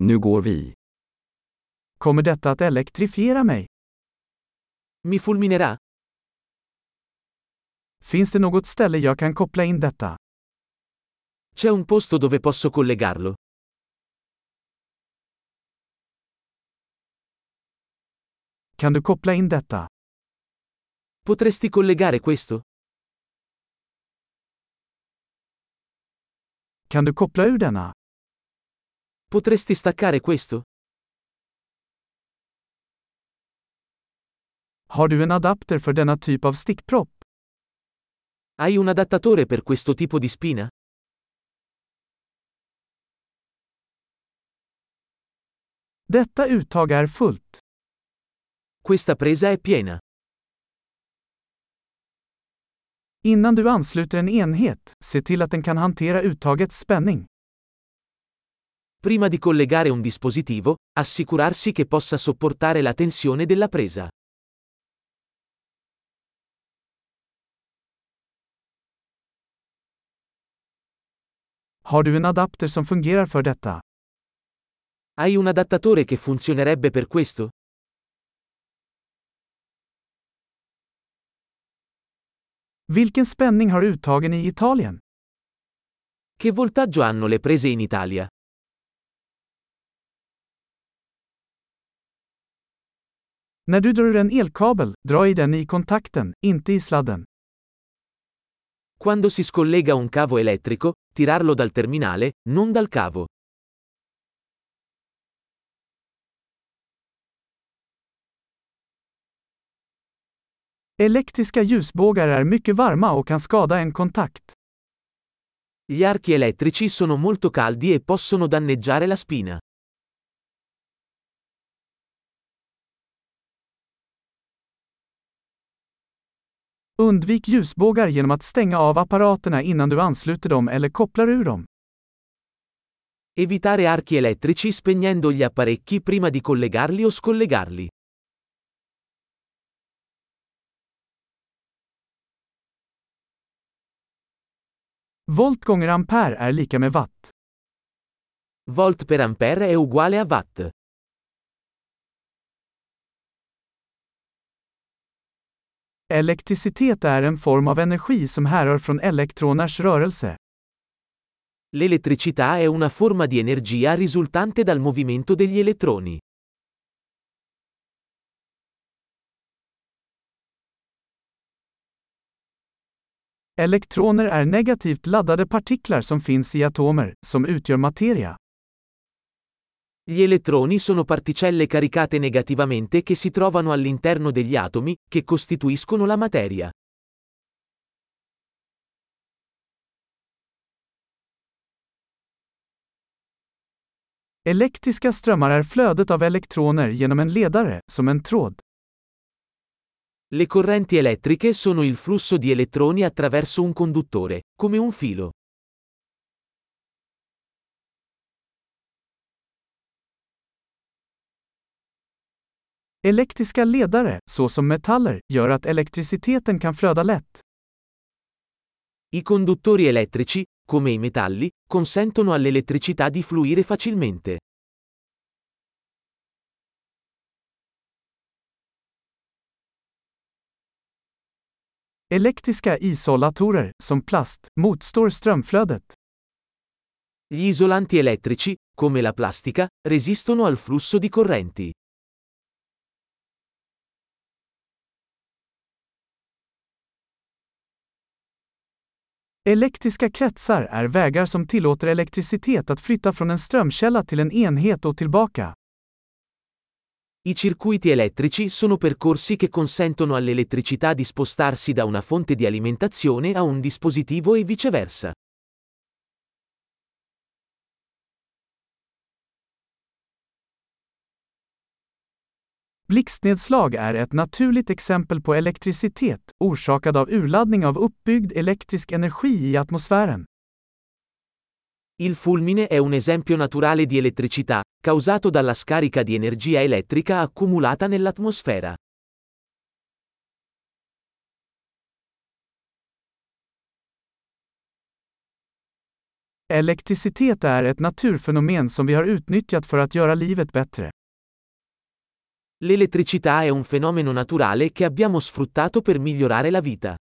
Nu går vi. Kommer detta att elektrifiera mig? Mi fulminerà? Finns det något ställe jag kan koppla in detta? C'è un posto dove posso collegarlo? Kan du koppla in detta? Potresti collegare questo? Kan du koppla ur denna? Potresti staccare questo? Har du en adapter för denna typ av stickpropp? Hai un adattatore per questo tipo di spina? Detta uttag är fullt. Questa presa è piena. Innan du ansluter en enhet, se till att den kan hantera uttagets spänning. Prima di collegare un dispositivo, assicurarsi che possa sopportare la tensione della presa. Har du en adapter som fungerar för detta? Hai un adattatore che funzionerebbe per questo? Vilken spänning har uttagen i Italien? Che voltaggio hanno le prese in Italia? När du drar ur en elkabel, dra i den i kontakten, inte i sladden. Quando si scollega un cavo elettrico, tirarlo dal terminale, non dal cavo. Elektriska ljusbågar är mycket varma och kan skada en kontakt. Gli archi elettrici sono molto caldi e possono danneggiare la spina. Undvik ljusbågar genom att stänga av apparaterna innan du ansluter dem eller kopplar ur dem. Evitare archi elettrici spegnendo gli apparecchi prima di collegarli o scollegarli. Volt gånger ampere är lika med watt. Volt per ampere è uguale a watt. Elektricitet är en form av energi som härrör från elektroners rörelse. L'elettricità è una forma di energia risultante dal movimento degli elettroni. Elektroner är negativt laddade partiklar som finns i atomer, som utgör materia. Gli elettroni sono particelle caricate negativamente che si trovano all'interno degli atomi, che costituiscono la materia. Elektriska strömmar är flödet av elektroner genom en ledare, som en tråd. Le correnti elettriche sono il flusso di elettroni attraverso un conduttore, come un filo. Elektriska ledare, såsom metaller, gör att elektriciteten kan flöda lätt. I conduttori elettrici, come i metalli, consentono all'elettricità di fluire facilmente. Elektriska isolatorer, som plast, motstår strömflödet. Gli isolanti elettrici, come la plastica, resistono al flusso di correnti. Elektriska kretsar är vägar som tillåter elektricitet att flytta från en strömkälla till en enhet och tillbaka. I circuiti elettrici sono percorsi che consentono all'elettricità di spostarsi da una fonte di alimentazione a un dispositivo e viceversa. Blixtnedslag är ett naturligt exempel på elektricitet, orsakad av urladdning av uppbyggd elektrisk energi i atmosfären. Il fulmine è un esempio naturale di elettricità, causato dalla scarica di energia elettrica accumulata nell'atmosfera. Elektricitet är ett naturfenomen som vi har utnyttjat för att göra livet bättre. L'elettricità è un fenomeno naturale che abbiamo sfruttato per migliorare la vita.